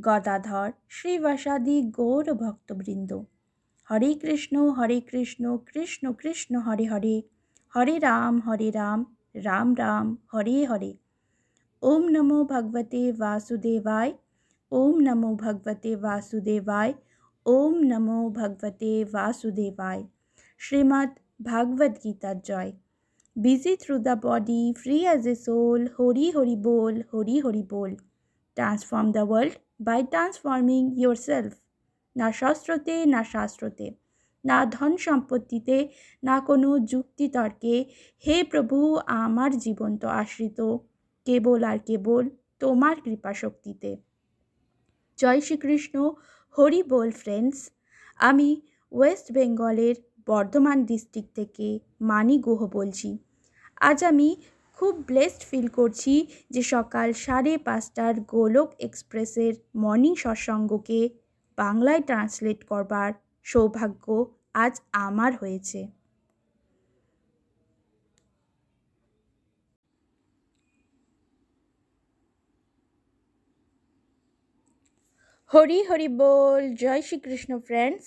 গদাধর শ্রীবাসাদি গৌর ভক্তবৃন্দ। হরে কৃষ্ণ হরে কৃষ্ণ কৃষ্ণ কৃষ্ণ হরে হরে। হরে রাম হরে রাম রাম রাম হরে হরে। ওম নমো ভগবতে বাসুদেবায় ওম নমো ভগবতে বাসুদেবায় ওম নমো ভগবতে বাসুদেবায় শ্রীমদ্ ভাগবত গীতার জয়। busy through the body, free as a soul, Hori Hori Bol, Hori Hori Bol. Transform the world by transforming yourself. না শস্ত্রতে, না শাস্ত্রতে, না ধন সম্পত্তিতে, না কোনো যুক্তিতর্কে, হে প্রভু, আমার জীবন তো আশ্রিত। কেবল আর কেবল তোমার কৃপা শক্তিতে জয় শ্রীকৃষ্ণ। হরি বল ফ্রেন্ডস আমি ওয়েস্ট বেঙ্গলের বর্ধমান ডিস্ট্রিক্ট থেকে মানি গুহ বলছি। আজ আমি খুব ব্লেসড ফিল করছি যে সকাল সাড়ে পাঁচটার গোলক এক্সপ্রেসের মর্নিং সৎসঙ্গকে বাংলায় ট্রান্সলেট করবার সৌভাগ্য আজ আমার হয়েছে। হরি হরি বল, জয় শ্রীকৃষ্ণ ফ্রেন্ডস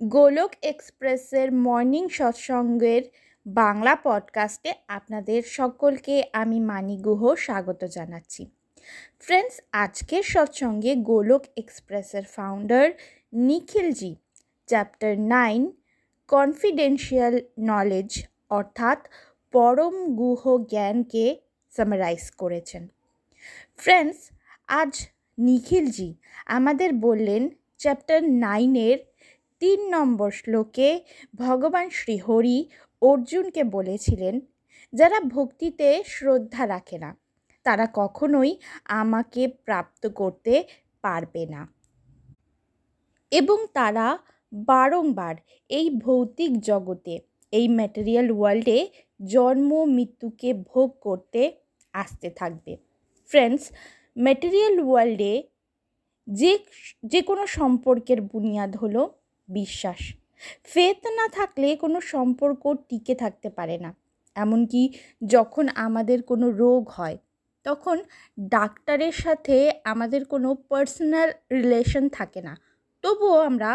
গোলক এক্সপ্রেসের মর্নিং সৎসঙ্গের বাংলা পডকাস্টে আপনাদের সকলকে আমি মানি গুহ স্বাগত জানাচ্ছি। ফ্রেন্ডস, আজকের সৎসঙ্গে গোলক এক্সপ্রেসের founder Nikhilji chapter nine confidential knowledge অর্থাৎ পরম গুহ জ্ঞানকে সামারাইজ করেছেন। ফ্রেন্ডস, আজ নিখিলজি আমাদের বললেন চ্যাপ্টার নাইনের তিন নম্বর শ্লোকে ভগবান শ্রীহরি অর্জুনকে বলেছিলেন, যারা ভক্তিতে শ্রদ্ধা রাখে না, তারা কখনোই আমাকে প্রাপ্ত করতে পারবে না। এবং তারা বারংবার এই ভৌতিক জগতে, এই ম্যাটেরিয়াল ওয়ার্ল্ডে জন্ম, মৃত্যুকে ভোগ করতে আসতে থাকবে। ফ্রেন্ডস ম্যাটেরিয়াল ওয়ার্ল্ডে যে যে কোনো সম্পর্কের বুনিয়াদ হলো বিশ্বাস। ফেথ না থাকলে কোনো সম্পর্ক টিকে থাকতে পারে না। এমনকি যখন আমাদের কোনো রোগ হয়, তখন ডাক্তারের সাথে আমাদের কোনো পার্সোনাল রিলেশন থাকে না। তবুও আমরা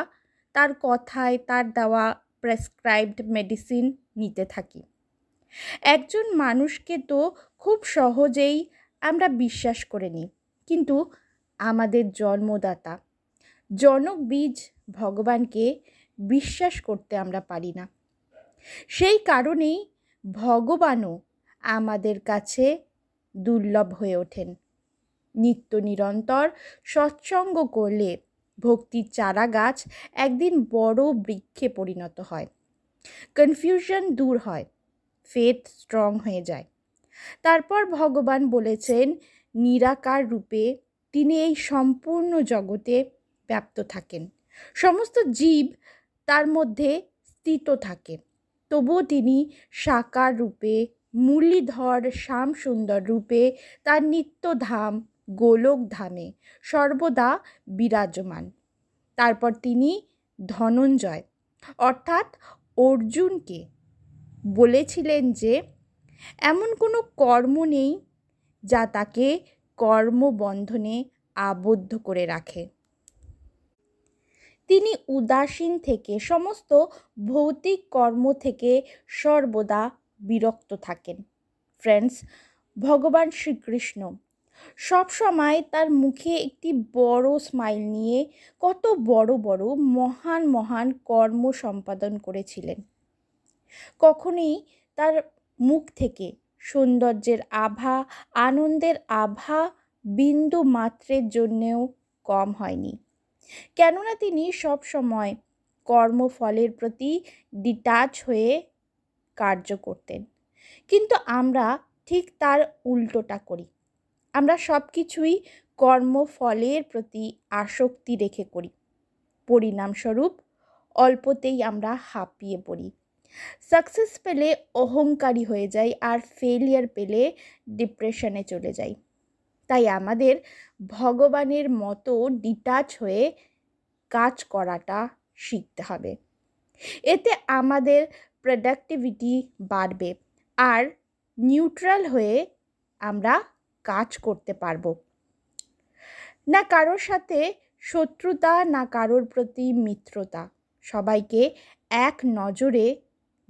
তার কথায় তার দেওয়া প্রেসক্রাইবড মেডিসিন নিতে থাকি। একজন মানুষকে তো খুব সহজেই আমরা বিশ্বাস করে নিই, কিন্তু আমাদের জন্মদাতা, জনক বীজ ভগবানকে বিশ্বাস করতে আমরা পারি না। সেই কারণেই ভগবানও আমাদের কাছে দুর্লভ হয়ে ওঠেন। নিত্য নিরন্তর সৎসঙ্গ করলে ভক্তির চারা গাছ একদিন বড় বৃক্ষে পরিণত হয়। কনফিউশন দূর হয়, ফেথ স্ট্রং হয়ে যায়। তারপর ভগবান বলেছেন, নিরাকার রূপে তিনি এই সম্পূর্ণ জগতে ব্যাপ্ত থাকেন। সমস্ত জীব তার মধ্যে স্থিত থাকে। তবুও তিনি সাকার রূপে, মুরলীধর শ্যাম সুন্দর রূপে, তার নিত্যধাম গোলক ধামে সর্বদা বিরাজমান। তারপর তিনি ধনঞ্জয়। অর্থাৎ অর্জুনকে বলেছিলেন যে, এমন কোনো কর্ম নেই যা তাকে কর্মবন্ধনে আবদ্ধ করে রাখে। তিনি উদাসীন থেকে সমস্ত ভৌতিক কর্ম থেকে সর্বদা বিরক্ত থাকেন। ফ্রেন্ডস ভগবান শ্রীকৃষ্ণ সবসময় তার মুখে একটি বড় স্মাইল নিয়ে কত বড় বড় মহান মহান কর্ম সম্পাদন করেছিলেন। কখনোই তার মুখ থেকে সৌন্দর্যের আভা, আনন্দের আভা বিন্দু মাত্রের জন্যেও কম হয়নি। কেননা তিনি সব সময় কর্মফলের প্রতি ডিটাচ হয়ে কার্য করতেন। কিন্তু আমরা ঠিক তার উল্টোটা করি। আমরা সব কিছুই কর্মফলের প্রতি আসক্তি রেখে করি। পরিণামস্বরূপ অল্পতেই আমরা হাঁপিয়ে পড়ি। সাকসেস পেলে অহংকারী হয়ে যাই আর ফেলিয়ার পেলে ডিপ্রেশনে চলে যাই। তাই আমাদের ভগবানের মতো ডিটাচ হয়ে কাজ করাটা শিখতে হবে। এতে আমাদের প্রোডাক্টিভিটি বাড়বে আর নিউট্রাল হয়ে আমরা কাজ করতে পারব। না কারোর সাথে শত্রুতা, না কারোর প্রতি মিত্রতা, সবাইকে এক নজরে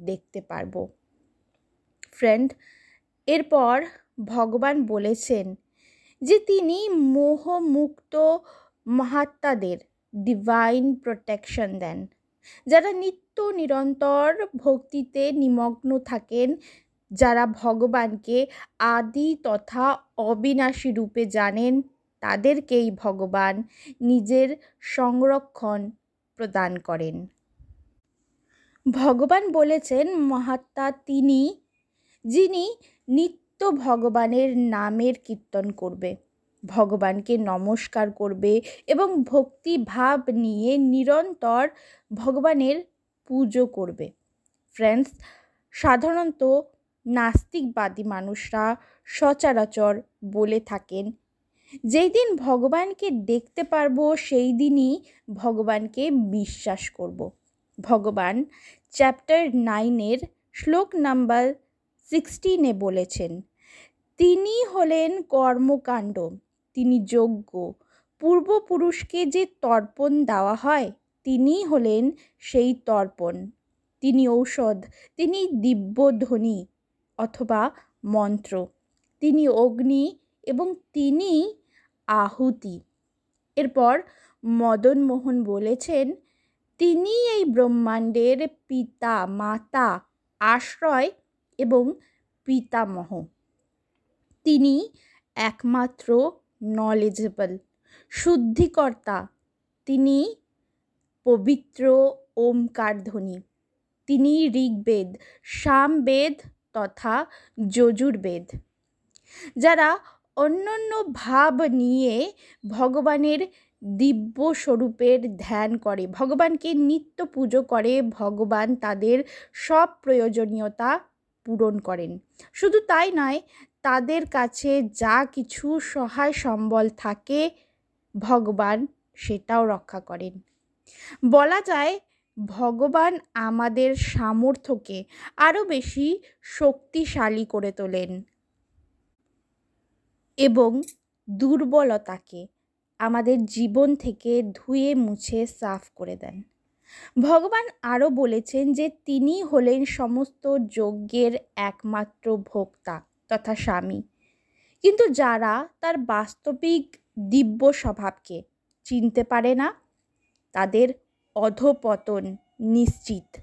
দেখতে পারব। ফ্রেন্ড এরপর ভগবান বলেছেন যে তিনি মোহমুক্ত মহাত্মাদের ডিভাইন প্রোটেকশন দেন। যারা নিত্য নিরন্তর ভক্তিতে নিমগ্ন থাকেন, যারা ভগবানকে আদি তথা অবিনাশী রূপে জানেন, তাদেরকেই ভগবান নিজের সংরক্ষণ প্রদান করেন। ভগবান বলেছেন, মহাত্মা তিনি, যিনি নিত্য ভগবানের নামের কীর্তন করবে। ভগবানকে নমস্কার করবে এবং ভক্তি ভাব নিয়ে নিরন্তর ভগবানের পুজো করবে। ফ্রেন্ডস সাধারণত নাস্তিকবাদী মানুষরা সচরাচর বলে থাকেন, যেই দিন ভগবানকে দেখতে পারব, সেই দিনই ভগবানকে বিশ্বাস করব। ভগবান চ্যাপ্টার নাইনের শ্লোক নাম্বার সিক্সটিনে বলেছেন, তিনি হলেন কর্মকাণ্ড, তিনি যোগ্য। পূর্বপুরুষকে যে তর্পণ দেওয়া হয়, তিনি হলেন সেই তর্পণ। তিনি ঔষধ, তিনি দিব্যধ্বনি অথবা মন্ত্র। তিনি অগ্নি এবং তিনি আহুতি। এরপর মদন মোহন বলেছেন, তিনি এই ব্রহ্মাণ্ডের পিতা, মাতা, আশ্রয় এবং পিতামহ। তিনি একমাত্র নলেজেবল শুদ্ধিকর্তা। তিনি পবিত্র ওমকার ধ্বনি তিনি ঋগ্বেদ, সামবেদ তথা যজুর্বেদ। যারা অন্যান্য ভাব নিয়ে ভগবানের দিব্য স্বরূপের ধ্যান করে, ভগবানকে নিত্য পুজো করে, ভগবান তাদের সব প্রয়োজনীয়তা পূরণ করেন। শুধু তাই নয়, তাদের কাছে যা কিছু সহায় সম্বল থাকে, ভগবান সেটাও রক্ষা করেন। বলা যায়, ভগবান আমাদের সামর্থ্যকে আরও বেশি শক্তিশালী করে তোলেন এবং দুর্বলতাকে আমাদের জীবন থেকে ধুয়ে মুছে সাফ করে দেন। ভগবান আরও বলেছেন যে তিনি হলেন সমস্ত যজ্ঞের একমাত্র ভোক্তা তথা স্বামী। কিন্তু যারা তার বাস্তবিক দিব্য স্বভাবকে চিনতে পারে না, তাদের অধপতন নিশ্চিত।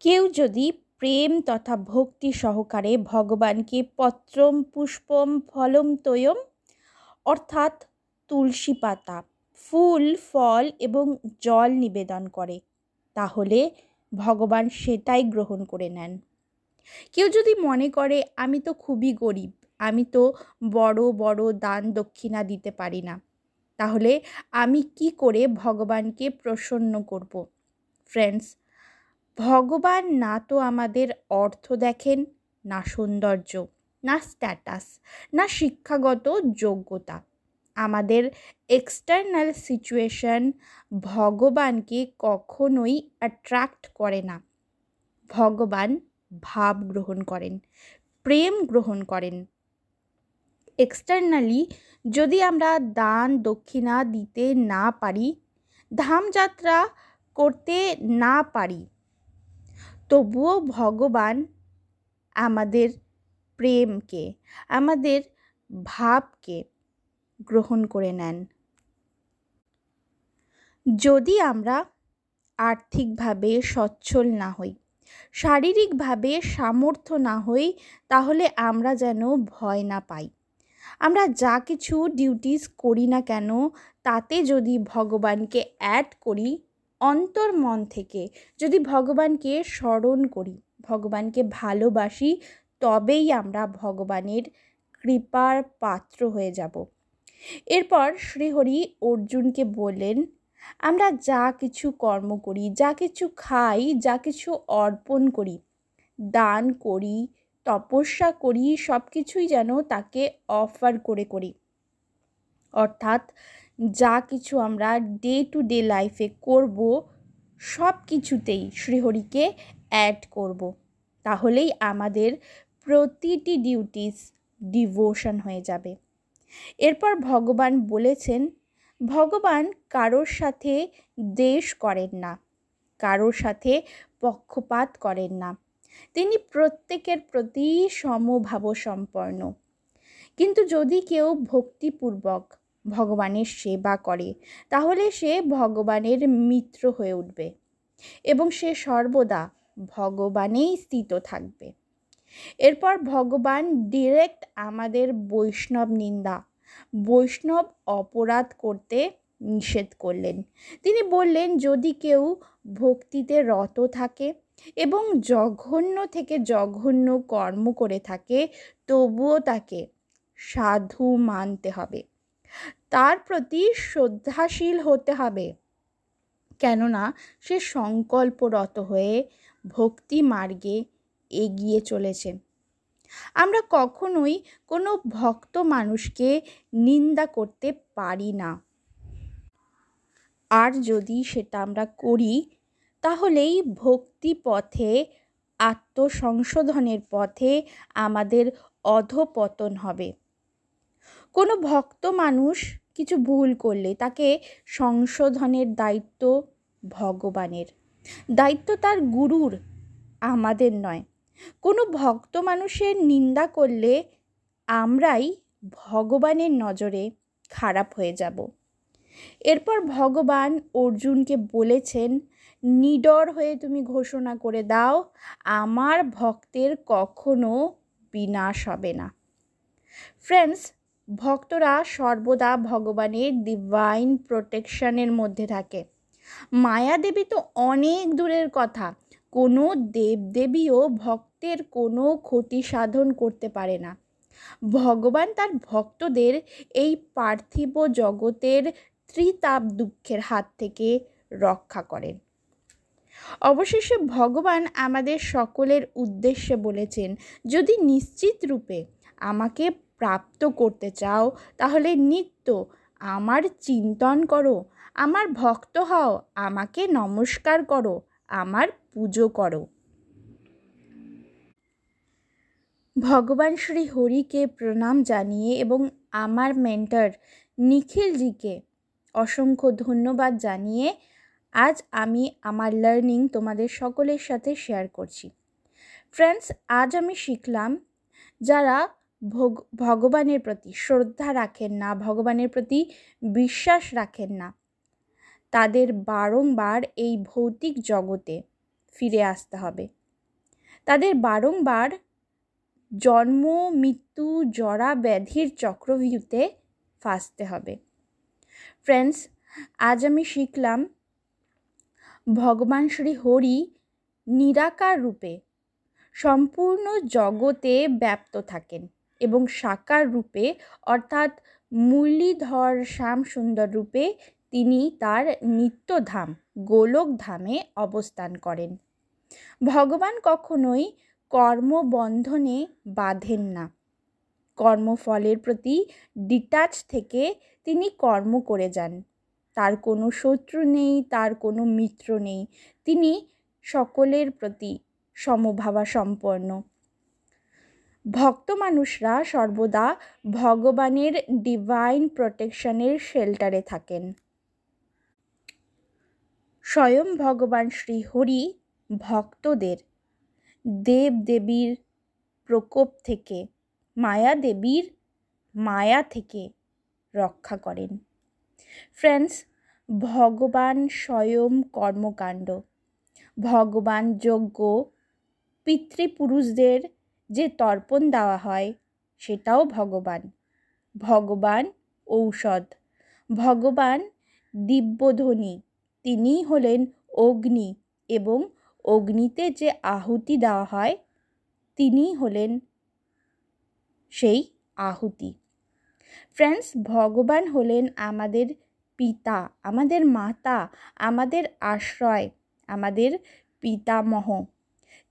কেউ যদি প্রেম তথা ভক্তি সহকারে ভগবানকে পত্রম, পুষ্পম, ফলম, তয়ম অর্থাৎ তুলসী পাতা ফুল, ফল এবং জল নিবেদন করে। তাহলে ভগবান সেটাই গ্রহণ করে নেন। কেউ যদি মনে করে, আমি তো খুবই গরিব, আমি তো বড় বড় দান দক্ষিণা দিতে পারি না। তাহলে আমি কি করে ভগবানকে প্রসন্ন করব? ফ্রেন্ডস ভগবান না তো আমাদের অর্থ দেখেন, না সৌন্দর্য, না স্ট্যাটাস না শিক্ষাগত যোগ্যতা। আমাদের এক্সটার্নাল সিচুয়েশন ভগবানকে কখনোই অ্যাট্রাক্ট করে না। ভগবান ভাব গ্রহণ করেন, প্রেম গ্রহণ করেন। এক্সটার্নালি যদি আমরা দান দক্ষিণা দিতে না পারি ধামযাত্রা করতে না পারি, তবুও ভগবান আমাদের প্রেমকে, আমাদের ভাবকে গ্রহণ করে নেন। যদি আমরা আর্থিকভাবে সচ্ছল না হই, শারীরিকভাবে সামর্থ্য না হই, তাহলে আমরা যেন ভয় না পাই। আমরা যা কিছু ডিউটিস করি না কেন, তাতে যদি ভগবানকে অ্যাড করি, অন্তর মন থেকে যদি ভগবানকে স্মরণ করি, ভগবানকে ভালোবাসি, তবেই আমরা ভগবানের কৃপার পাত্র হয়ে যাব। এরপর শ্রীহরি অর্জুনকে বললেন, আমরা যা কিছু কর্ম করি, যা কিছু খাই, যা কিছু অর্পণ করি, দান করি, তপস্যা করি, সব কিছুই যেন তাকে অফার করে করি। অর্থাৎ যা কিছু আমরা ডে টু ডে লাইফে করব, সব কিছুতেই শ্রীহরিকে অ্যাড করব। তাহলেই আমাদের প্রতিটি ডিউটিস ডিভোশন হয়ে যাবে। এরপর ভগবান বলেছেন, ভগবান কারোর সাথে দেশ করেন না, কারোর সাথে পক্ষপাত করেন না। তিনি প্রত্যেকের প্রতি সমভাব সম্পন্ন। কিন্তু যদি কেউ ভক্তিপূর্বক ভগবানের সেবা করে, তাহলে সে ভগবানের মিত্র হয়ে উঠবে এবং সে সর্বদা ভগবানেই স্থিত থাকবে। এরপর ভগবান ডিরেক্ট আমাদের বৈষ্ণব নিন্দা, বৈষ্ণব অপরাধ করতে নিষেধ করলেন। তিনি বললেন, যদি কেউ ভক্তিতে রত থাকে এবং জঘন্য থেকে জঘন্য কর্ম করে থাকে, তবুও তাকে সাধু মানতে হবে। তার প্রতি শ্রদ্ধাশীল হতে হবে। কেননা সে সংকল্পরত হয়ে ভক্তি মার্গে এগিয়ে চলেছে। আমরা কখনোই কোনো ভক্ত মানুষকে নিন্দা করতে পারি না। আর যদি সেটা আমরা করি, তাহলেই ভক্তি পথে, আত্মসংশোধনের পথে আমাদের অধপতন হবে। কোনো ভক্ত মানুষ কিছু ভুল করলে তাকে সংশোধনের দায়িত্ব ভগবানের। দায়িত্ব তার গুরুর, আমাদের নয়। কোনো ভক্ত মানুষের নিন্দা করলে আমরাই ভগবানের নজরে খারাপ হয়ে যাব। এরপর ভগবান অর্জুনকে বলেছেন, নিডর হয়ে তুমি ঘোষণা করে দাও, আমার ভক্তের কখনো বিনাশ হবে না। ফ্রেন্ডস ভক্তরা সর্বদা ভগবানের ডিভাইন প্রোটেকশনের মধ্যে থাকে। মায়াদেবী তো অনেক দূরের কথা কোনো দেবদেবীও ভক্তের কোনো ক্ষতি সাধন করতে পারে না। ভগবান তার ভক্তদের এই পার্থিব জগতের ত্রিতাপ দুঃখের হাত থেকে রক্ষা করেন। অবশেষে ভগবান আমাদের সকলের উদ্দেশ্যে বলেছেন, যদি নিশ্চিত রূপে আমাকে প্রাপ্ত করতে চাও, তাহলে নিত্য আমার চিন্তন করো, আমার ভক্ত হও, আমাকে নমস্কার করো, আমার পুজো করো। ভগবান শ্রী হরিকে প্রণাম জানিয়ে এবং আমার মেন্টার নিখিলজিকে অসংখ্য ধন্যবাদ জানিয়ে আজ আমি আমার লার্নিং তোমাদের সকলের সাথে শেয়ার করছি। ফ্রেন্ডস আজ আমি শিখলাম যারা ভোগ, ভগবানের প্রতি শ্রদ্ধা রাখেন না, ভগবানের প্রতি বিশ্বাস রাখেন না, তাদের বারংবার এই ভৌতিক জগতে ফিরে আসতে হবে। তাদের বারংবার জন্ম, মৃত্যু, জরা ব্যাধির চক্রভিউতে ফাঁসতে হবে। ফ্রেন্ডস, আজ আমি শিখলাম ভগবান শ্রী হরি নিরাকার রূপে সম্পূর্ণ জগতে ব্যাপ্ত থাকেন এবং সাকার রূপে অর্থাৎ মুরলীধর শ্যাম সুন্দর রূপে তিনি তার নিত্যধাম গোলক ধামে অবস্থান করেন। ভগবান কখনোই কর্মবন্ধনে বাঁধেন না। কর্মফলের প্রতি ডিটাচ থেকে তিনি কর্ম করে যান। তার কোনো শত্রু নেই, তার কোনো মিত্র নেই। তিনি সকলের প্রতি সমভাবা সম্পন্ন ভক্ত মানুষরা সর্বদা ভগবানের ডিভাইন প্রোটেকশনের শেল্টারে থাকেন। স্বয়ং ভগবান শ্রী হরি ভক্তদের দেব দেবীর প্রকোপ থেকে মায়া দেবীর মায়া থেকে রক্ষা করেন। ফ্রেন্ডস, ভগবান স্বয়ং কর্মকাণ্ড, ভগবান যজ্ঞ, পিতৃপুরুষদের যে তর্পণ দেওয়া হয়, সেটাও ভগবান। ভগবান ঔষধ, ভগবান দিব্যধ্বনি তিনিই হলেন অগ্নি এবং অগ্নিতে যে আহুতি দেওয়া হয় তিনিই হলেন সেই আহুতি। ফ্রেন্ডস, ভগবান হলেন আমাদের পিতা, আমাদের মাতা, আমাদের আশ্রয়, আমাদের পিতামহ।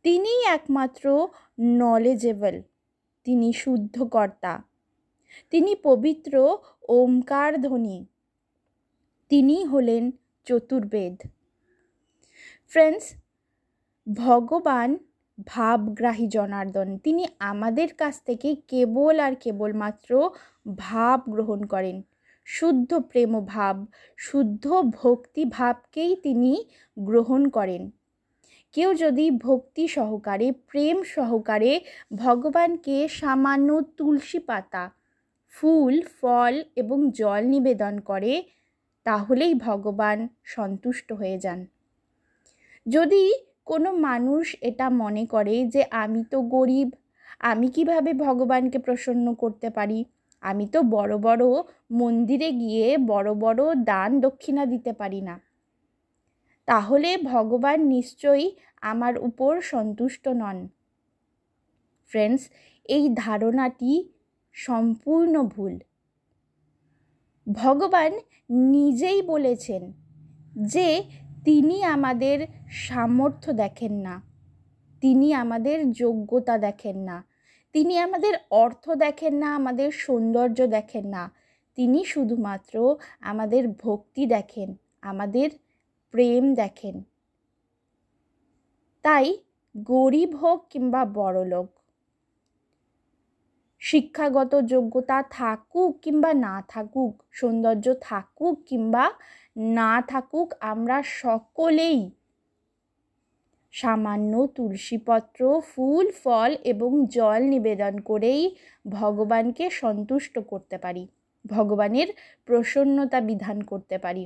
তিনিই একমাত্র নলেজেবল তিনি শুদ্ধকর্তা। তিনি পবিত্র, ওমকার ধ্বনি তিনি হলেন চতুর্বেদ। ফ্রেন্ডস ভগবান ভাবগ্রাহী জনার্দন। তিনি আমাদের কাছ থেকে কেবল আর কেবলমাত্র ভাব গ্রহণ করেন। শুদ্ধ প্রেম ভাব, শুদ্ধ ভক্তি ভাবকেই তিনি গ্রহণ করেন। কেউ যদি ভক্তি সহকারে, প্রেম সহকারে ভগবানকে সামান্য তুলসী পাতা, ফুল, ফল এবং জল নিবেদন করে তাহলেই ভগবান সন্তুষ্ট হয়ে যান। যদি কোনো মানুষ এটা মনে করে যে আমি তো গরিব, আমি কীভাবে ভগবানকে প্রসন্ন করতে পারি? আমি তো বড় বড় মন্দিরে গিয়ে বড় বড় দান দক্ষিণা দিতে পারি না। তাহলে ভগবান নিশ্চয়ই আমার উপর সন্তুষ্ট নন। ফ্রেন্ডস, এই ধারণাটি সম্পূর্ণ ভুল। ভগবান নিজেই বলেছেন যে তিনি আমাদের সামর্থ্য দেখেন না। তিনি আমাদের যোগ্যতা দেখেন না। তিনি আমাদের অর্থ দেখেন না, আমাদের সৌন্দর্য দেখেন না। তিনি শুধুমাত্র আমাদের ভক্তি দেখেন, আমাদের প্রেম দেখেন। তাই গরিব হোক কিংবা বড়লোক শিক্ষাগত যোগ্যতা থাকুক কিংবা না থাকুক, সৌন্দর্য থাকুক কিংবা না থাকুক, আমরা সকলেই সামান্য তুলসীপত্র, ফুল, ফল এবং জল নিবেদন করেই ভগবানকে সন্তুষ্ট করতে পারি, ভগবানের প্রসন্নতা বিধান করতে পারি,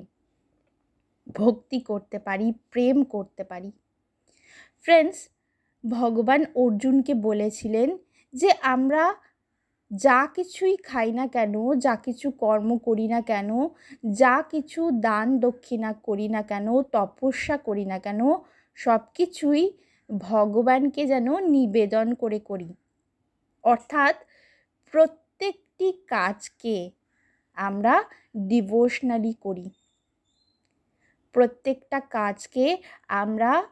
ভক্তি করতে পারি, প্রেম করতে পারি। ফ্রেন্ডস ভগবান অর্জুনকে বলেছিলেন যে আমরা যা কিছুই খাই না কেন, যা কিছু কর্ম করি না কেন, যা কিছু দান দক্ষিণা করি না কেন, তপস্যা করি না কেন, সব কিছুই ভগবানকে যেন নিবেদন করে করি। অর্থাৎ প্রত্যেকটি কাজকে আমরা ডিভোশনালি করি। প্রত্যেকটা কাজকে আমরা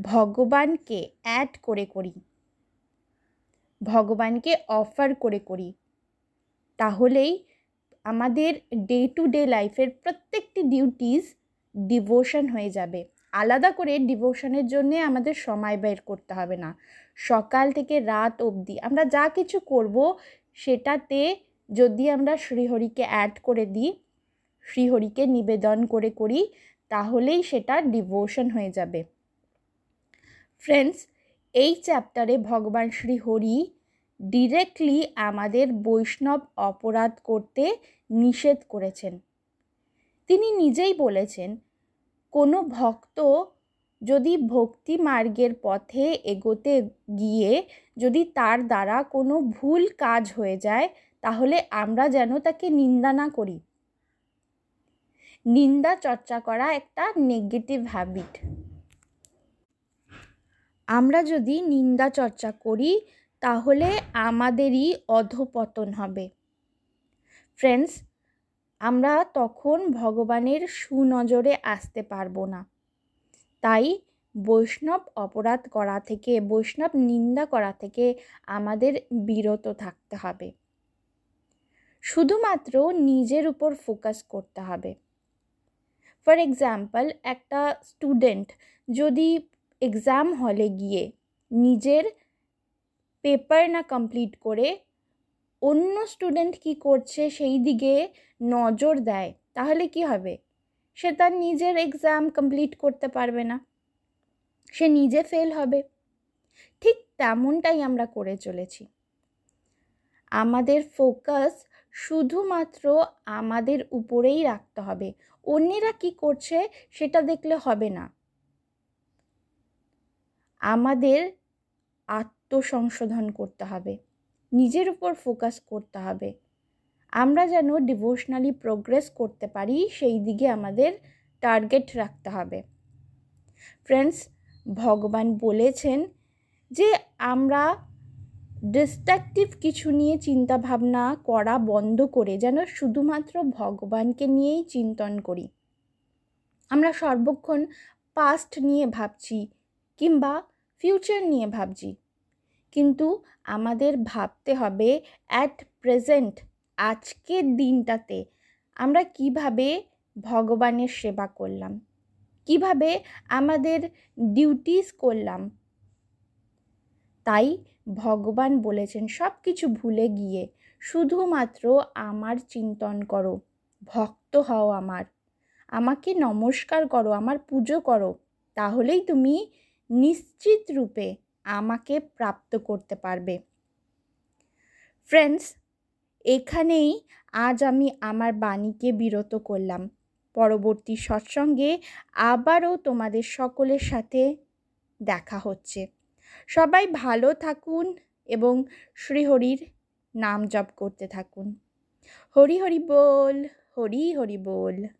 ভগবানকে অ্যাড করে করি। ভগবানকে অফার করে করি। তাহলেই আমাদের ডে টু ডে লাইফের প্রত্যেকটি ডিউটিস ডিভোশন হয়ে যাবে। আলাদা করে ডিভোশনের জন্যে আমাদের সময় বের করতে হবে না। সকাল থেকে রাত অবধি আমরা যা কিছু করব সেটাতে যদি আমরা শ্রীহরিকে অ্যাড করে দিই, শ্রীহরিকে নিবেদন করে করি, তাহলেই সেটা ডিভোশন হয়ে যাবে। ফ্রেন্ডস এই চ্যাপ্টারে ভগবান শ্রী হরি ডিরেক্টলি আমাদের বৈষ্ণব অপরাধ করতে নিষেধ করেছেন। তিনি নিজেই বলেছেন, কোনো ভক্ত যদি ভক্তি মার্গের পথে এগোতে গিয়ে যদি তার দ্বারা কোনো ভুল কাজ হয়ে যায়, তাহলে আমরা যেন তাকে নিন্দা না করি। নিন্দা চর্চা করা একটা নেগেটিভ হ্যাবিট আমরা যদি নিন্দা চর্চা করি, তাহলে আমাদেরই অধপতন হবে। ফ্রেন্ডস আমরা তখন ভগবানের সুনজরে আসতে পারব না। তাই বৈষ্ণব অপরাধ করা থেকে, বৈষ্ণব নিন্দা করা থেকে আমাদের বিরত থাকতে হবে। শুধুমাত্র নিজের উপর ফোকাস করতে হবে। ফর এক্সাম্পল একটা স্টুডেন্ট যদি এক্সাম হলে গিয়ে নিজের পেপার না কমপ্লিট করে অন্য স্টুডেন্ট কি করছে সেই দিকে নজর দেয়, তাহলে কি হবে? সে তার নিজের এক্সাম কমপ্লিট করতে পারবে না। সে নিজে ফেল হবে। ঠিক তেমনটাই আমরা করে চলেছি। আমাদের ফোকাস শুধুমাত্র আমাদের উপরেই রাখতে হবে। অন্যেরা কি করছে সেটা দেখলে হবে না। আমাদের আত্মসংশোধন করতে হবে। নিজের উপর ফোকাস করতে হবে। আমরা যেন ডিভোশনালি প্রোগ্রেস করতে পারি, সেই দিকে আমাদের টার্গেট রাখতে হবে। ফ্রেন্ডস ভগবান বলেছেন যে আমরা ডিস্ট্রাকটিভ কিছু নিয়ে চিন্তা ভাবনা করা বন্ধ করে যেন শুধুমাত্র ভগবানকে নিয়েই চিন্তন করি। আমরা সর্বক্ষণ পাস্ট নিয়ে ভাবছি কিংবা ফিউচার নিয়ে ভাবছি। কিন্তু আমাদের ভাবতে হবে অ্যাট প্রেজেন্ট আজকের দিনটাতে আমরা কীভাবে ভগবানের সেবা করলাম? কীভাবে আমাদের ডিউটিস করলাম? তাই ভগবান বলেছেন সব কিছু ভুলে গিয়ে শুধুমাত্র আমার চিন্তন করো, ভক্ত হও আমার। আমাকে নমস্কার করো, আমার পুজো করো, তাহলেই তুমি নিশ্চিত রূপে আমাকে প্রাপ্ত করতে পারবে। ফ্রেন্ডস এখানেই আজ আমি আমার বাণীকে বিরত করলাম। পরবর্তী সৎসঙ্গে আবারও তোমাদের সকলের সাথে দেখা হচ্ছে। সবাই ভালো থাকুন এবং শ্রীহরির নাম জপ করতে থাকুন। হরি হরি বল, হরি হরি বল।